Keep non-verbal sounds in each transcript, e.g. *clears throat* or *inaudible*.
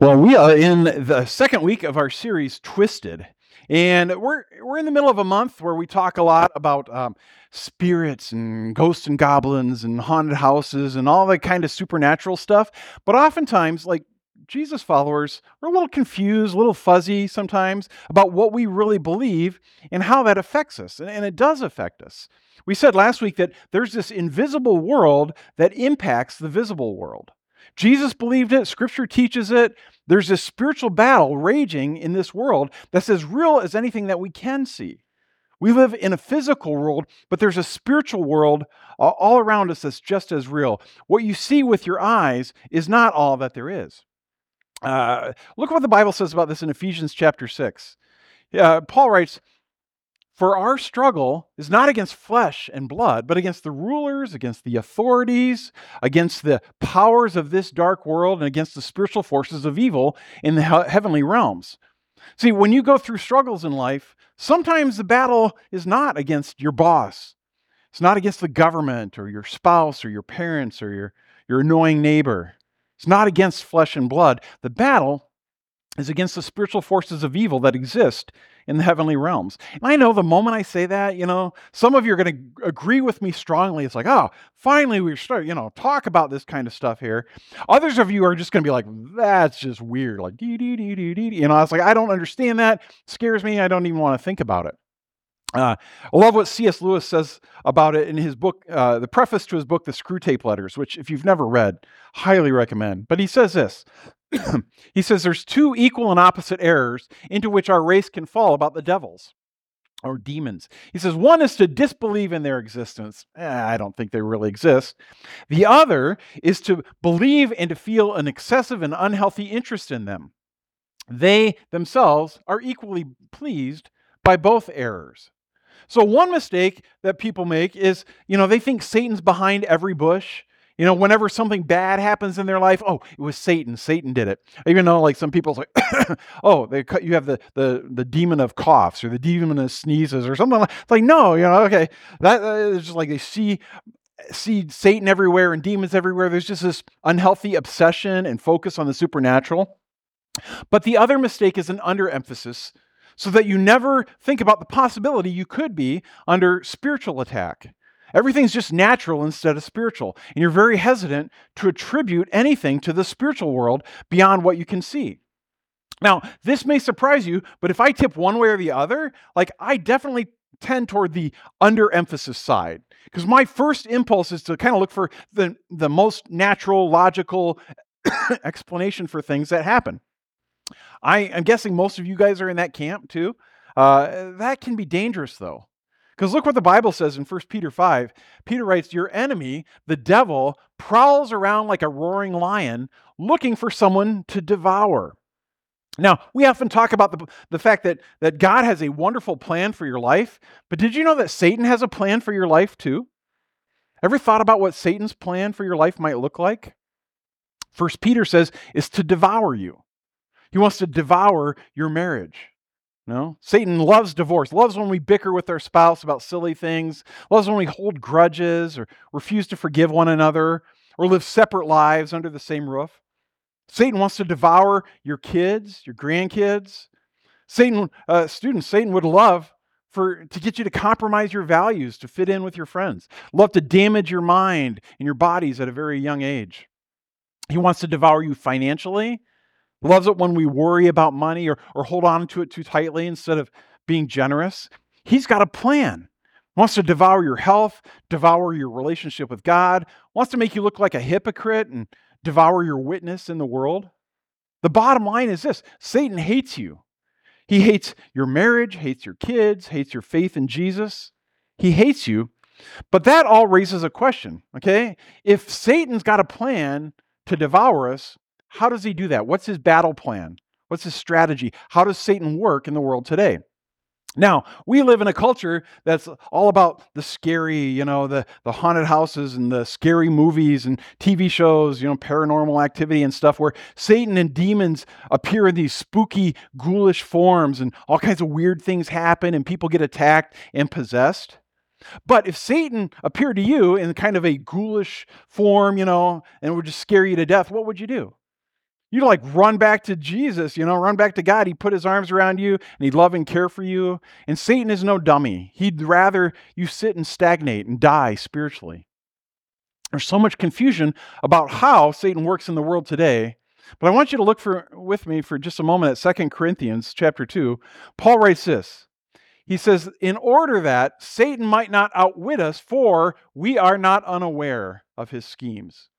Well, we are in the second week of our series, Twisted. And we're, we're in the middle of a month where we talk a lot about um, spirits and ghosts and goblins and haunted houses and all that kind of supernatural stuff. But oftentimes, like Jesus followers, we're a little confused, a little fuzzy sometimes about what we really believe and how that affects us. And, and it does affect us. We said last week that there's this invisible world that impacts the visible world. Jesus believed it, scripture teaches it. There's this spiritual battle raging in this world that's as real as anything that we can see. We live in a physical world, but there's a spiritual world all around us that's just as real. What you see with your eyes is not all that there is. Uh, look what the Bible says about this in Ephesians chapter 6. Uh, Paul writes, for our struggle is not against flesh and blood, but against the rulers, against the authorities, against the powers of this dark world, and against the spiritual forces of evil in the heavenly realms. See, when you go through struggles in life, sometimes the battle is not against your boss. It's not against the government or your spouse or your parents or your, your annoying neighbor. It's not against flesh and blood. The battle is against the spiritual forces of evil that exist in the heavenly realms. And I know the moment I say that, you know, some of you are going to agree with me strongly. It's like, oh, finally we start, you know, talk about this kind of stuff here. Others of you are just going to be like, that's just weird. Like, dee, dee, dee, dee, dee. You know, I was like, I don't understand that. It scares me. I don't even want to think about it. Uh, I love what C.S. Lewis says about it in his book, uh, the preface to his book, The Screwtape Letters, which, if you've never read, highly recommend. But he says this *coughs* he says there's two equal and opposite errors into which our race can fall about the devils or demons. He says one is to disbelieve in their existence. Eh, I don't think they really exist. The other is to believe and to feel an excessive and unhealthy interest in them. They themselves are equally pleased by both errors. So one mistake that people make is, you know, they think Satan's behind every bush. You know, whenever something bad happens in their life, oh, it was Satan. Satan did it. Even though, like, some people's *coughs* like, oh, they cut, you have the, the the demon of coughs or the demon of sneezes or something like. That. It's like, no, you know, okay, that uh, is just like they see see Satan everywhere and demons everywhere. There's just this unhealthy obsession and focus on the supernatural. But the other mistake is an underemphasis so that you never think about the possibility you could be under spiritual attack. Everything's just natural instead of spiritual. And you're very hesitant to attribute anything to the spiritual world beyond what you can see. Now, this may surprise you, but if I tip one way or the other, like I definitely tend toward the underemphasis side. Because my first impulse is to kind of look for the, the most natural, logical *coughs* explanation for things that happen. I am guessing most of you guys are in that camp too. Uh, that can be dangerous though. Because look what the Bible says in 1 Peter 5. Peter writes, Your enemy, the devil, prowls around like a roaring lion looking for someone to devour. Now, we often talk about the, the fact that, that God has a wonderful plan for your life, but did you know that Satan has a plan for your life too? Ever thought about what Satan's plan for your life might look like? First Peter says is to devour you. He wants to devour your marriage. No? Satan loves divorce, loves when we bicker with our spouse about silly things, loves when we hold grudges or refuse to forgive one another or live separate lives under the same roof. Satan wants to devour your kids, your grandkids. Satan, uh, students, Satan would love for to get you to compromise your values to fit in with your friends. Love to damage your mind and your bodies at a very young age. He wants to devour you financially loves it when we worry about money or, or hold on to it too tightly instead of being generous. He's got a plan. Wants to devour your health, devour your relationship with God, wants to make you look like a hypocrite and devour your witness in the world. The bottom line is this Satan hates you. He hates your marriage, hates your kids, hates your faith in Jesus. He hates you. But that all raises a question, okay? If Satan's got a plan to devour us, how does he do that? What's his battle plan? What's his strategy? How does Satan work in the world today? Now, we live in a culture that's all about the scary, you know, the, the haunted houses and the scary movies and TV shows, you know, paranormal activity and stuff where Satan and demons appear in these spooky, ghoulish forms and all kinds of weird things happen and people get attacked and possessed. But if Satan appeared to you in kind of a ghoulish form, you know, and would just scare you to death, what would you do? You like run back to Jesus, you know, run back to God. He put his arms around you and he'd love and care for you. And Satan is no dummy. He'd rather you sit and stagnate and die spiritually. There's so much confusion about how Satan works in the world today. But I want you to look for with me for just a moment at 2 Corinthians chapter 2. Paul writes this. He says, "In order that Satan might not outwit us, for we are not unaware of his schemes."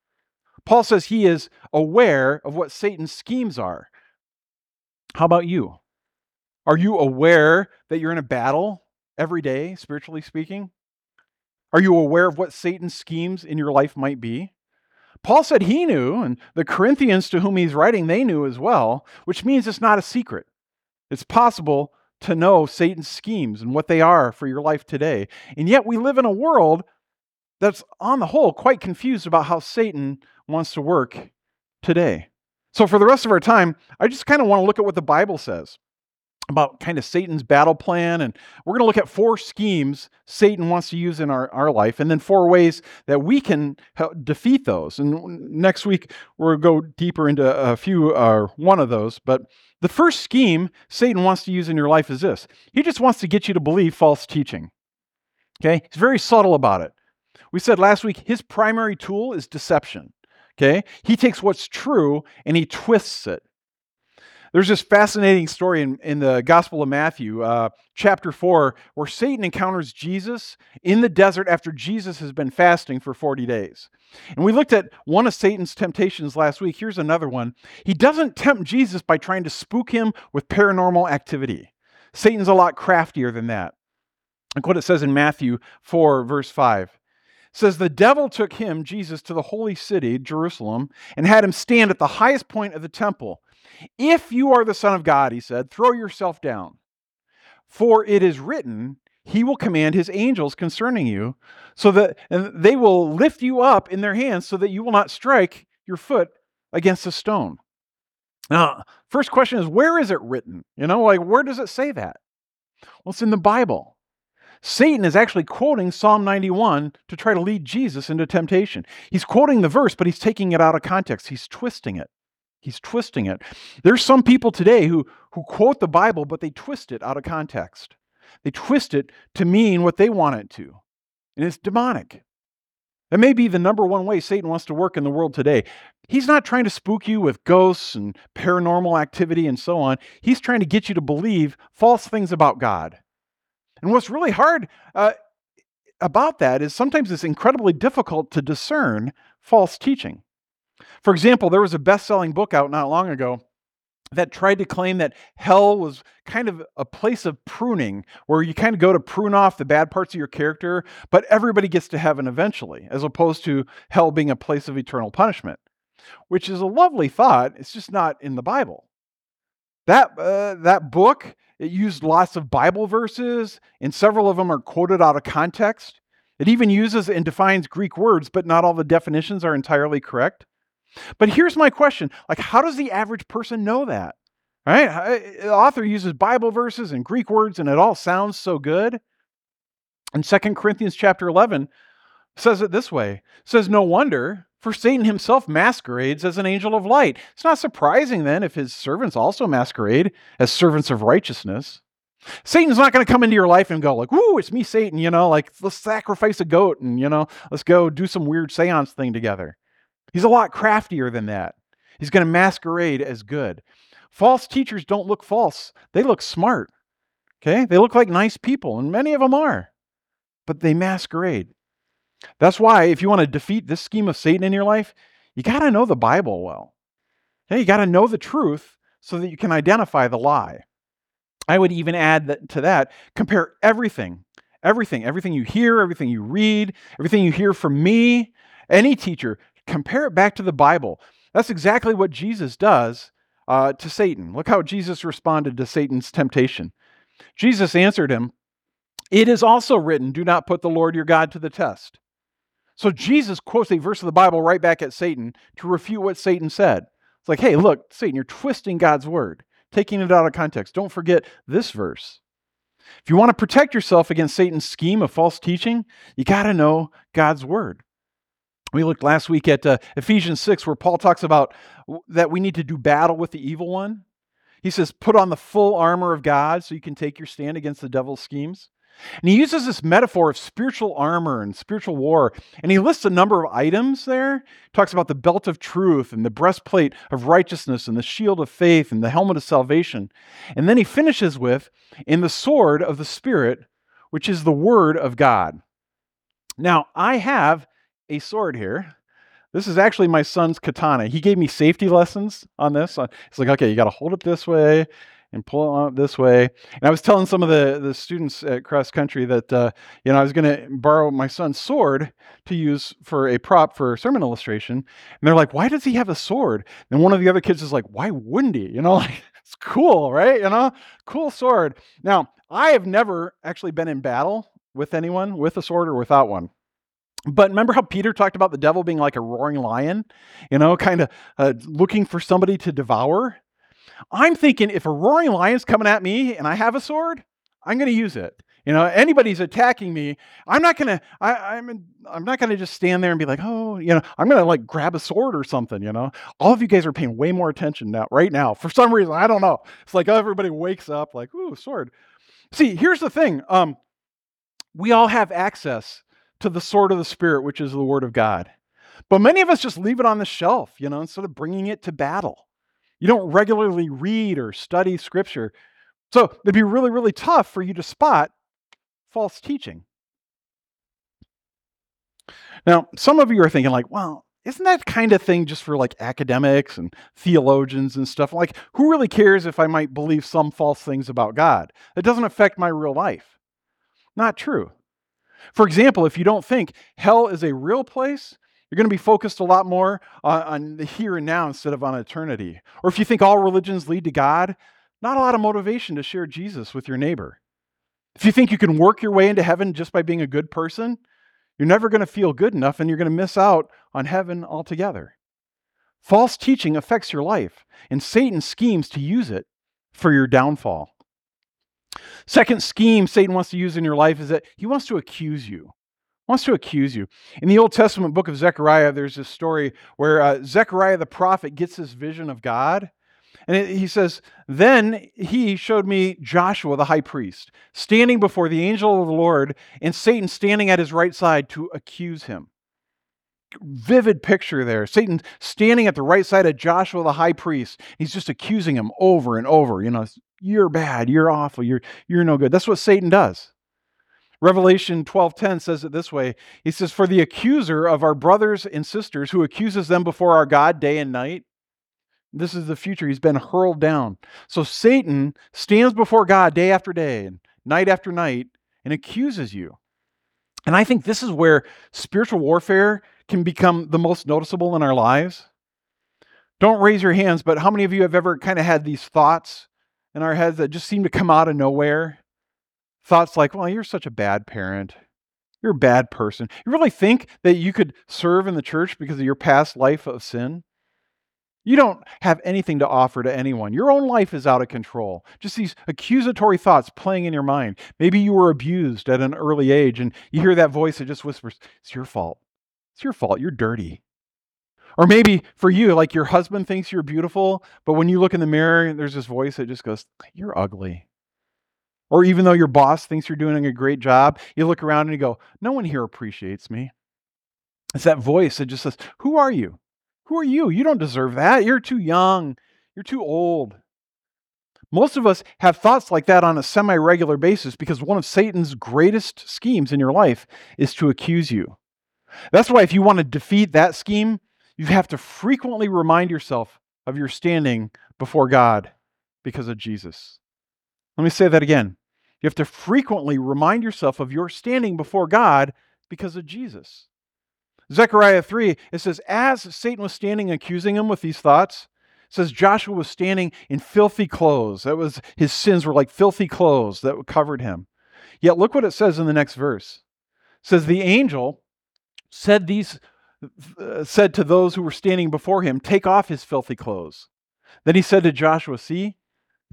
Paul says he is aware of what Satan's schemes are. How about you? Are you aware that you're in a battle every day, spiritually speaking? Are you aware of what Satan's schemes in your life might be? Paul said he knew, and the Corinthians to whom he's writing, they knew as well, which means it's not a secret. It's possible to know Satan's schemes and what they are for your life today. And yet we live in a world that's, on the whole, quite confused about how Satan wants to work today. So, for the rest of our time, I just kind of want to look at what the Bible says about kind of Satan's battle plan. And we're going to look at four schemes Satan wants to use in our, our life, and then four ways that we can defeat those. And next week, we'll go deeper into a few, uh, one of those. But the first scheme Satan wants to use in your life is this he just wants to get you to believe false teaching. Okay? He's very subtle about it. We said last week his primary tool is deception. Okay? He takes what's true and he twists it. There's this fascinating story in, in the Gospel of Matthew, uh, chapter 4, where Satan encounters Jesus in the desert after Jesus has been fasting for 40 days. And we looked at one of Satan's temptations last week. Here's another one. He doesn't tempt Jesus by trying to spook him with paranormal activity. Satan's a lot craftier than that. Look what it says in Matthew 4, verse 5 says the devil took him jesus to the holy city jerusalem and had him stand at the highest point of the temple. If you are the son of god he said throw yourself down. For it is written he will command his angels concerning you so that they will lift you up in their hands so that you will not strike your foot against a stone now first question is where is it written? You know like where does it say that? Well it's in the bible Satan is actually quoting Psalm 91 to try to lead Jesus into temptation. He's quoting the verse, but he's taking it out of context. He's twisting it. He's twisting it. There's some people today who, who quote the Bible, but they twist it out of context. They twist it to mean what they want it to. And it's demonic. That may be the number one way Satan wants to work in the world today. He's not trying to spook you with ghosts and paranormal activity and so on. He's trying to get you to believe false things about God. And what's really hard uh, about that is sometimes it's incredibly difficult to discern false teaching. For example, there was a best selling book out not long ago that tried to claim that hell was kind of a place of pruning where you kind of go to prune off the bad parts of your character, but everybody gets to heaven eventually, as opposed to hell being a place of eternal punishment, which is a lovely thought. It's just not in the Bible. That, uh, that book it used lots of Bible verses, and several of them are quoted out of context. It even uses and defines Greek words, but not all the definitions are entirely correct. But here's my question like, how does the average person know that? Right? The author uses Bible verses and Greek words, and it all sounds so good. And 2 Corinthians chapter 11 says it this way says, No wonder for Satan himself masquerades as an angel of light. It's not surprising then if his servants also masquerade as servants of righteousness. Satan's not going to come into your life and go like, "Woo, it's me, Satan," you know, like let's sacrifice a goat and you know, let's go do some weird séance thing together. He's a lot craftier than that. He's going to masquerade as good. False teachers don't look false; they look smart. Okay, they look like nice people, and many of them are, but they masquerade. That's why, if you want to defeat this scheme of Satan in your life, you got to know the Bible well. You got to know the truth so that you can identify the lie. I would even add that, to that compare everything, everything, everything you hear, everything you read, everything you hear from me, any teacher, compare it back to the Bible. That's exactly what Jesus does uh, to Satan. Look how Jesus responded to Satan's temptation. Jesus answered him, It is also written, Do not put the Lord your God to the test. So Jesus quotes a verse of the Bible right back at Satan to refute what Satan said. It's like, hey, look, Satan, you're twisting God's word, taking it out of context. Don't forget this verse. If you want to protect yourself against Satan's scheme of false teaching, you got to know God's word. We looked last week at uh, Ephesians 6, where Paul talks about that we need to do battle with the evil one. He says, put on the full armor of God so you can take your stand against the devil's schemes. And he uses this metaphor of spiritual armor and spiritual war. And he lists a number of items there. He talks about the belt of truth and the breastplate of righteousness and the shield of faith and the helmet of salvation. And then he finishes with, in the sword of the Spirit, which is the word of God. Now, I have a sword here. This is actually my son's katana. He gave me safety lessons on this. He's like, okay, you got to hold it this way and pull it out this way. And I was telling some of the, the students at cross country that, uh, you know, I was going to borrow my son's sword to use for a prop for sermon illustration. And they're like, why does he have a sword? And one of the other kids is like, why wouldn't he? You know, *laughs* like, it's cool, right? You know, cool sword. Now, I have never actually been in battle with anyone with a sword or without one. But remember how Peter talked about the devil being like a roaring lion, you know, kind of uh, looking for somebody to devour? I'm thinking if a roaring lion's coming at me and I have a sword, I'm going to use it. You know, anybody's attacking me, I'm not gonna. I, I'm. I'm not gonna just stand there and be like, oh, you know, I'm gonna like grab a sword or something. You know, all of you guys are paying way more attention now, right now, for some reason. I don't know. It's like everybody wakes up like, ooh, sword. See, here's the thing. Um, we all have access to the sword of the Spirit, which is the Word of God. But many of us just leave it on the shelf, you know, instead of bringing it to battle. You don't regularly read or study Scripture. So it'd be really, really tough for you to spot false teaching. Now, some of you are thinking, like, well, isn't that kind of thing just for like academics and theologians and stuff? Like, who really cares if I might believe some false things about God? It doesn't affect my real life. Not true. For example, if you don't think hell is a real place, you're going to be focused a lot more on, on, the here and now instead of on eternity. Or if you think all religions lead to God, not a lot of motivation to share Jesus with your neighbor. If you think you can work your way into heaven just by being a good person, you're never going to feel good enough and you're going to miss out on heaven altogether. False teaching affects your life, and Satan schemes to use it for your downfall. Second scheme Satan wants to use in your life is that he wants to accuse you. Wants to accuse you. In the Old Testament book of Zechariah, there's this story where uh, Zechariah the prophet gets this vision of God. And he says, Then he showed me Joshua the high priest standing before the angel of the Lord, and Satan standing at his right side to accuse him. Vivid picture there. Satan standing at the right side of Joshua the high priest. He's just accusing him over and over. You know, you're bad, you're awful, you're, you're no good. That's what Satan does. Revelation 12:10 says it this way. He says, "For the accuser of our brothers and sisters who accuses them before our God day and night, this is the future. He's been hurled down. So Satan stands before God day after day and night after night and accuses you. And I think this is where spiritual warfare can become the most noticeable in our lives. Don't raise your hands, but how many of you have ever kind of had these thoughts in our heads that just seem to come out of nowhere. Thoughts like, well, you're such a bad parent. You're a bad person. You really think that you could serve in the church because of your past life of sin? You don't have anything to offer to anyone. Your own life is out of control. Just these accusatory thoughts playing in your mind. Maybe you were abused at an early age and you hear that voice that just whispers, It's your fault. It's your fault. You're dirty. Or maybe for you, like your husband thinks you're beautiful, but when you look in the mirror, there's this voice that just goes, You're ugly. Or even though your boss thinks you're doing a great job, you look around and you go, No one here appreciates me. It's that voice that just says, Who are you? Who are you? You don't deserve that. You're too young. You're too old. Most of us have thoughts like that on a semi regular basis because one of Satan's greatest schemes in your life is to accuse you. That's why, if you want to defeat that scheme, you have to frequently remind yourself of your standing before God because of Jesus. Let me say that again. You have to frequently remind yourself of your standing before God because of Jesus. Zechariah 3, it says, As Satan was standing accusing him with these thoughts, says Joshua was standing in filthy clothes. That was his sins were like filthy clothes that covered him. Yet look what it says in the next verse. It says, The angel said these uh, said to those who were standing before him, Take off his filthy clothes. Then he said to Joshua, See,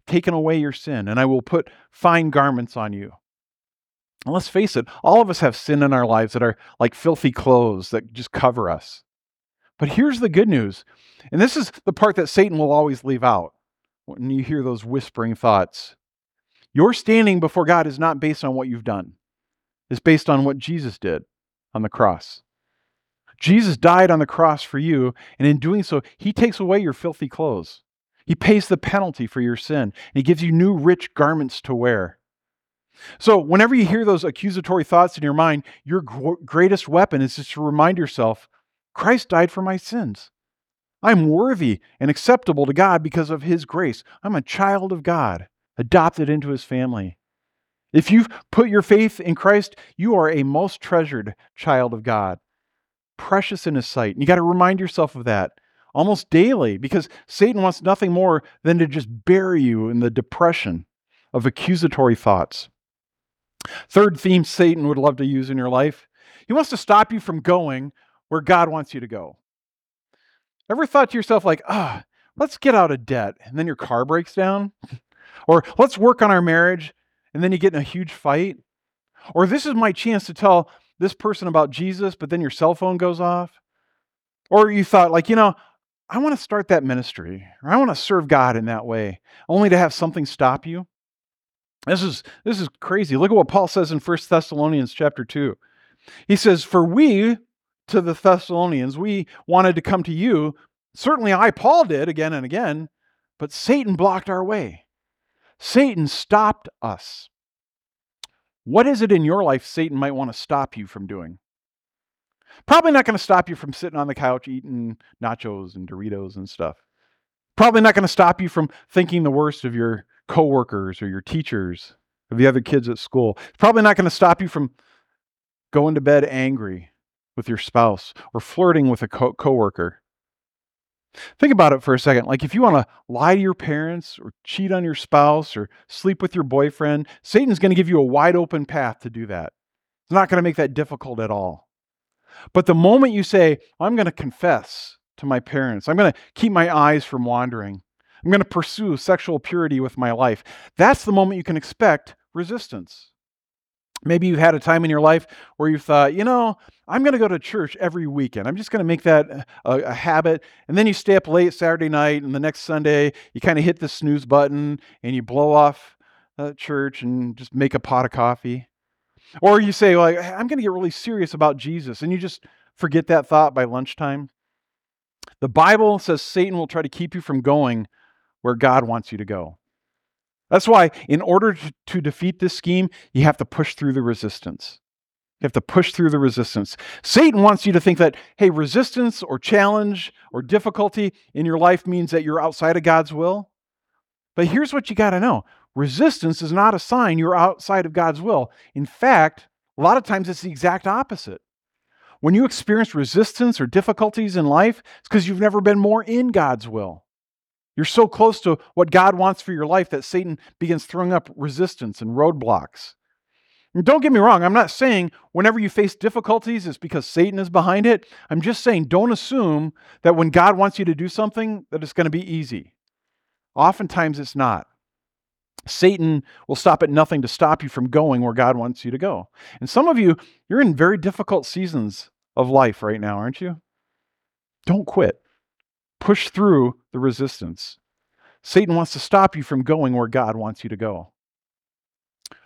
taken away your sin, and I will put fine garments on you. And let's face it, all of us have sin in our lives that are like filthy clothes that just cover us. But here's the good news. And this is the part that Satan will always leave out when you hear those whispering thoughts. Your standing before God is not based on what you've done, it's based on what Jesus did on the cross. Jesus died on the cross for you, and in doing so, he takes away your filthy clothes. He pays the penalty for your sin, and he gives you new rich garments to wear. So, whenever you hear those accusatory thoughts in your mind, your greatest weapon is just to remind yourself Christ died for my sins. I'm worthy and acceptable to God because of His grace. I'm a child of God, adopted into His family. If you've put your faith in Christ, you are a most treasured child of God, precious in His sight. And you got to remind yourself of that almost daily because Satan wants nothing more than to just bury you in the depression of accusatory thoughts. Third theme Satan would love to use in your life he wants to stop you from going where God wants you to go. Ever thought to yourself, like, ah, oh, let's get out of debt, and then your car breaks down? *laughs* or let's work on our marriage, and then you get in a huge fight? Or this is my chance to tell this person about Jesus, but then your cell phone goes off? Or you thought, like, you know, I want to start that ministry, or I want to serve God in that way, only to have something stop you? This is this is crazy. Look at what Paul says in 1 Thessalonians chapter 2. He says, For we to the Thessalonians, we wanted to come to you. Certainly I, Paul, did again and again, but Satan blocked our way. Satan stopped us. What is it in your life Satan might want to stop you from doing? Probably not going to stop you from sitting on the couch eating nachos and Doritos and stuff. Probably not going to stop you from thinking the worst of your coworkers or your teachers or the other kids at school. Probably not going to stop you from going to bed angry with your spouse or flirting with a co- coworker. Think about it for a second. Like if you want to lie to your parents or cheat on your spouse or sleep with your boyfriend, Satan's going to give you a wide open path to do that. It's not going to make that difficult at all. But the moment you say, I'm going to confess to my parents, I'm going to keep my eyes from wandering, I'm going to pursue sexual purity with my life, that's the moment you can expect resistance. Maybe you've had a time in your life where you thought, you know, I'm going to go to church every weekend. I'm just going to make that a, a, habit. And then you stay up late Saturday night, and the next Sunday, you kind of hit the snooze button and you blow off uh, church and just make a pot of coffee. Or you say, well, I'm going to get really serious about Jesus, and you just forget that thought by lunchtime. The Bible says Satan will try to keep you from going where God wants you to go. That's why, in order to defeat this scheme, you have to push through the resistance. You have to push through the resistance. Satan wants you to think that, hey, resistance or challenge or difficulty in your life means that you're outside of God's will. But here's what you got to know resistance is not a sign you're outside of God's will. In fact, a lot of times it's the exact opposite. When you experience resistance or difficulties in life, it's because you've never been more in God's will. You're so close to what God wants for your life that Satan begins throwing up resistance and roadblocks. And don't get me wrong, I'm not saying whenever you face difficulties, it's because Satan is behind it. I'm just saying don't assume that when God wants you to do something, that it's going to be easy. Oftentimes it's not. Satan will stop at nothing to stop you from going where God wants you to go. And some of you, you're in very difficult seasons of life right now, aren't you? Don't quit. Push through the resistance. Satan wants to stop you from going where God wants you to go.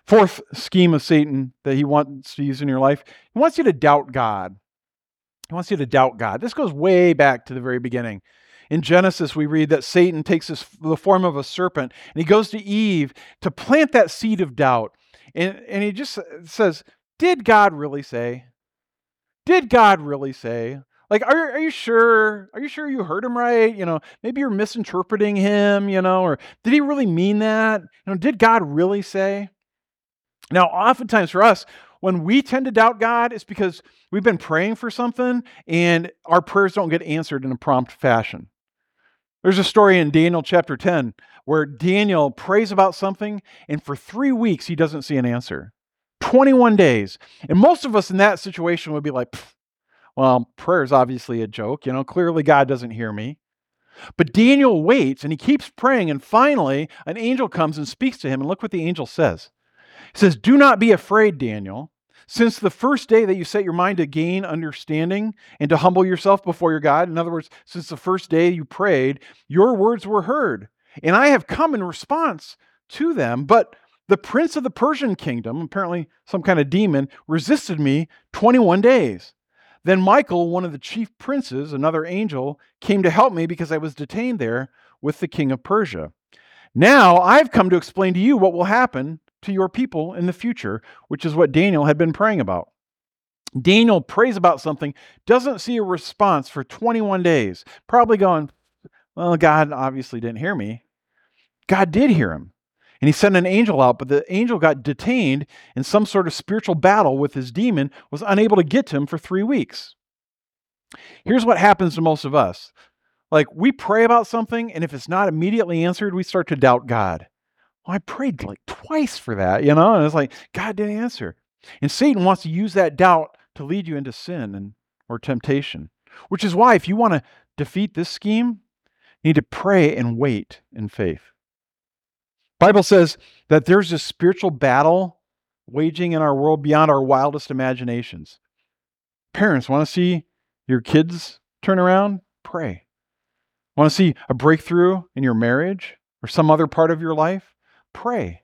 Fourth scheme of Satan that he wants to use in your life, he wants you to doubt God. He wants you to doubt God. This goes way back to the very beginning. In Genesis, we read that Satan takes the form of a serpent and he goes to Eve to plant that seed of doubt. And, and he just says, Did God really say? Did God really say? like are, are you sure are you sure you heard him right you know maybe you're misinterpreting him you know or did he really mean that you know did god really say now oftentimes for us when we tend to doubt god it's because we've been praying for something and our prayers don't get answered in a prompt fashion there's a story in daniel chapter 10 where daniel prays about something and for three weeks he doesn't see an answer 21 days and most of us in that situation would be like well, prayer is obviously a joke. You know, clearly God doesn't hear me. But Daniel waits and he keeps praying, and finally, an angel comes and speaks to him. And look what the angel says He says, Do not be afraid, Daniel. Since the first day that you set your mind to gain understanding and to humble yourself before your God, in other words, since the first day you prayed, your words were heard. And I have come in response to them. But the prince of the Persian kingdom, apparently some kind of demon, resisted me 21 days. Then Michael, one of the chief princes, another angel, came to help me because I was detained there with the king of Persia. Now I've come to explain to you what will happen to your people in the future, which is what Daniel had been praying about. Daniel prays about something, doesn't see a response for 21 days, probably going, Well, God obviously didn't hear me. God did hear him. And he sent an angel out, but the angel got detained in some sort of spiritual battle with his demon, was unable to get to him for three weeks. Here's what happens to most of us like, we pray about something, and if it's not immediately answered, we start to doubt God. Well, I prayed like twice for that, you know, and it's like, God didn't answer. And Satan wants to use that doubt to lead you into sin and or temptation. Which is why if you want to defeat this scheme, you need to pray and wait in faith. Bible says that there's a spiritual battle waging in our world beyond our wildest imaginations. Parents want to see your kids turn around? Pray. Want to see a breakthrough in your marriage or some other part of your life? Pray.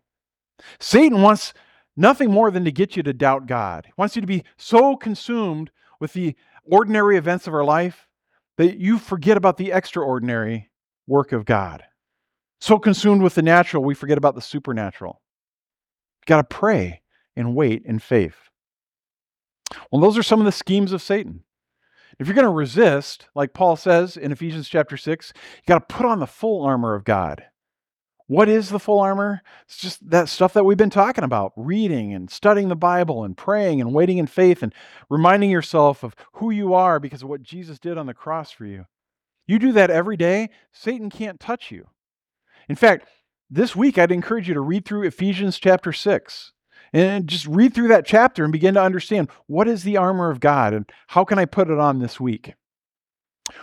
Satan wants nothing more than to get you to doubt God. He wants you to be so consumed with the ordinary events of our life that you forget about the extraordinary work of God. So consumed with the natural, we forget about the supernatural. Got to pray and wait in faith. Well, those are some of the schemes of Satan. If you're going to resist, like Paul says in Ephesians chapter 6, you got to put on the full armor of God. What is the full armor? It's just that stuff that we've been talking about reading and studying the Bible and praying and waiting in faith and reminding yourself of who you are because of what Jesus did on the cross for you. You do that every day, Satan can't touch you. In fact, this week I'd encourage you to read through Ephesians chapter 6 and just read through that chapter and begin to understand what is the armor of God and how can I put it on this week?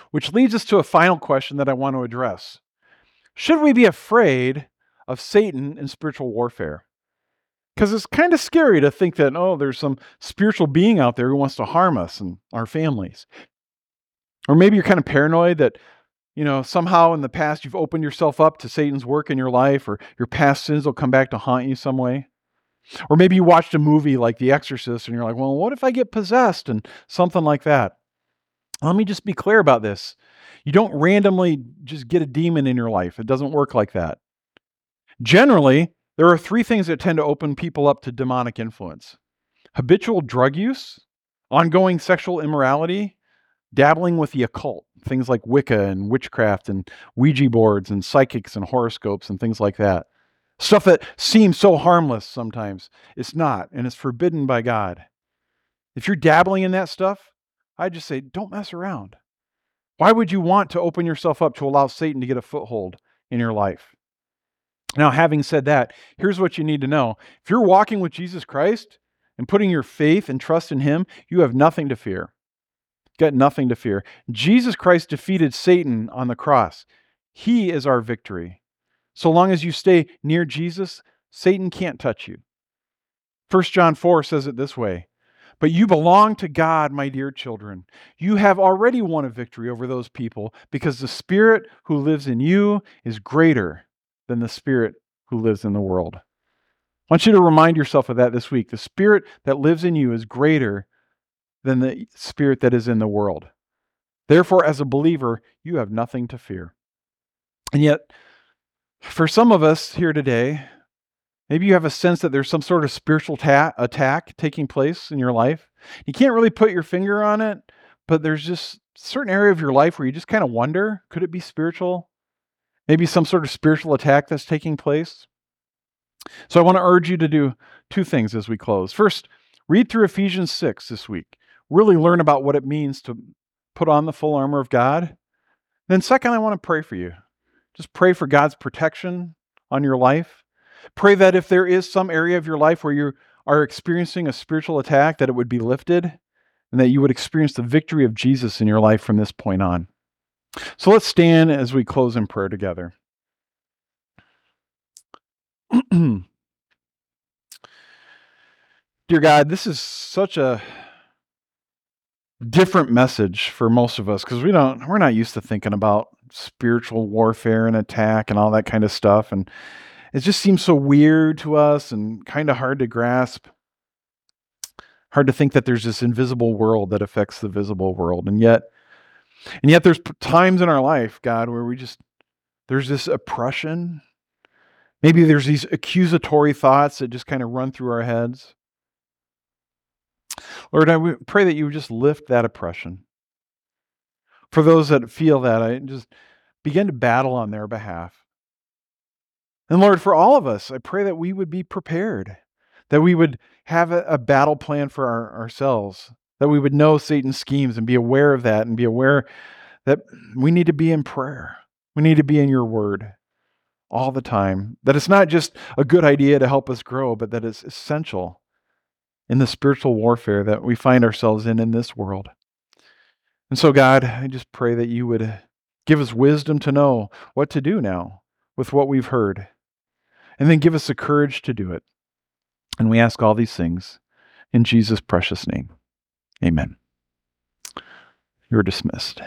Which leads us to a final question that I want to address. Should we be afraid of Satan in spiritual warfare? Because it's kind of scary to think that, oh, there's some spiritual being out there who wants to harm us and our families. Or maybe you're kind of paranoid that, you know, somehow in the past you've opened yourself up to Satan's work in your life, or your past sins will come back to haunt you some way. Or maybe you watched a movie like The Exorcist and you're like, well, what if I get possessed and something like that? Let me just be clear about this. You don't randomly just get a demon in your life, it doesn't work like that. Generally, there are three things that tend to open people up to demonic influence habitual drug use, ongoing sexual immorality, dabbling with the occult, things like Wicca and witchcraft and Ouija boards and psychics and horoscopes and things like that. Stuff that seems so harmless sometimes. It's not, and it's forbidden by God. If you're dabbling in that stuff, I just say, don't mess around. Why would you want to open yourself up to allow Satan to get a foothold in your life? Now, having said that, here's what you need to know. If you're walking with Jesus Christ and putting your faith and trust in Him, you have nothing to fear. Got nothing to fear. Jesus Christ defeated Satan on the cross. He is our victory. So long as you stay near Jesus, Satan can't touch you. 1 John 4 says it this way But you belong to God, my dear children. You have already won a victory over those people because the Spirit who lives in you is greater than the Spirit who lives in the world. I want you to remind yourself of that this week. The Spirit that lives in you is greater than the Spirit that is in the world. Therefore, as a believer, you have nothing to fear. And yet, for some of us here today, maybe you have a sense that there's some sort of spiritual ta- attack taking place in your life. You can't really put your finger on it, but there's just certain area of your life where you just kind of wonder could it be spiritual? Maybe some sort of spiritual attack that's taking place. So I want to urge you to do two things as we close. First, read through Ephesians 6 this week. Really learn about what it means to put on the full armor of God. Then, second, I want to pray for you. Just pray for God's protection on your life. Pray that if there is some area of your life where you are experiencing a spiritual attack, that it would be lifted and that you would experience the victory of Jesus in your life from this point on. So let's stand as we close in prayer together. *clears throat* Dear God, this is such a different message for most of us because we don't we're not used to thinking about spiritual warfare and attack and all that kind of stuff and it just seems so weird to us and kind of hard to grasp hard to think that there's this invisible world that affects the visible world and yet and yet there's times in our life god where we just there's this oppression maybe there's these accusatory thoughts that just kind of run through our heads Lord, I pray that you would just lift that oppression. For those that feel that, I just begin to battle on their behalf. And Lord, for all of us, I pray that we would be prepared, that we would have a, a battle plan for our, ourselves, that we would know Satan's schemes and be aware of that and be aware that we need to be in prayer. We need to be in your word all the time. That it's not just a good idea to help us grow, but that it's essential in the spiritual warfare that we find ourselves in in this world. And so, God, I just pray that you would give us wisdom to know what to do now with what we've heard, and then give us the courage to do it. And we ask all these things in Jesus' precious name. Amen. You're dismissed.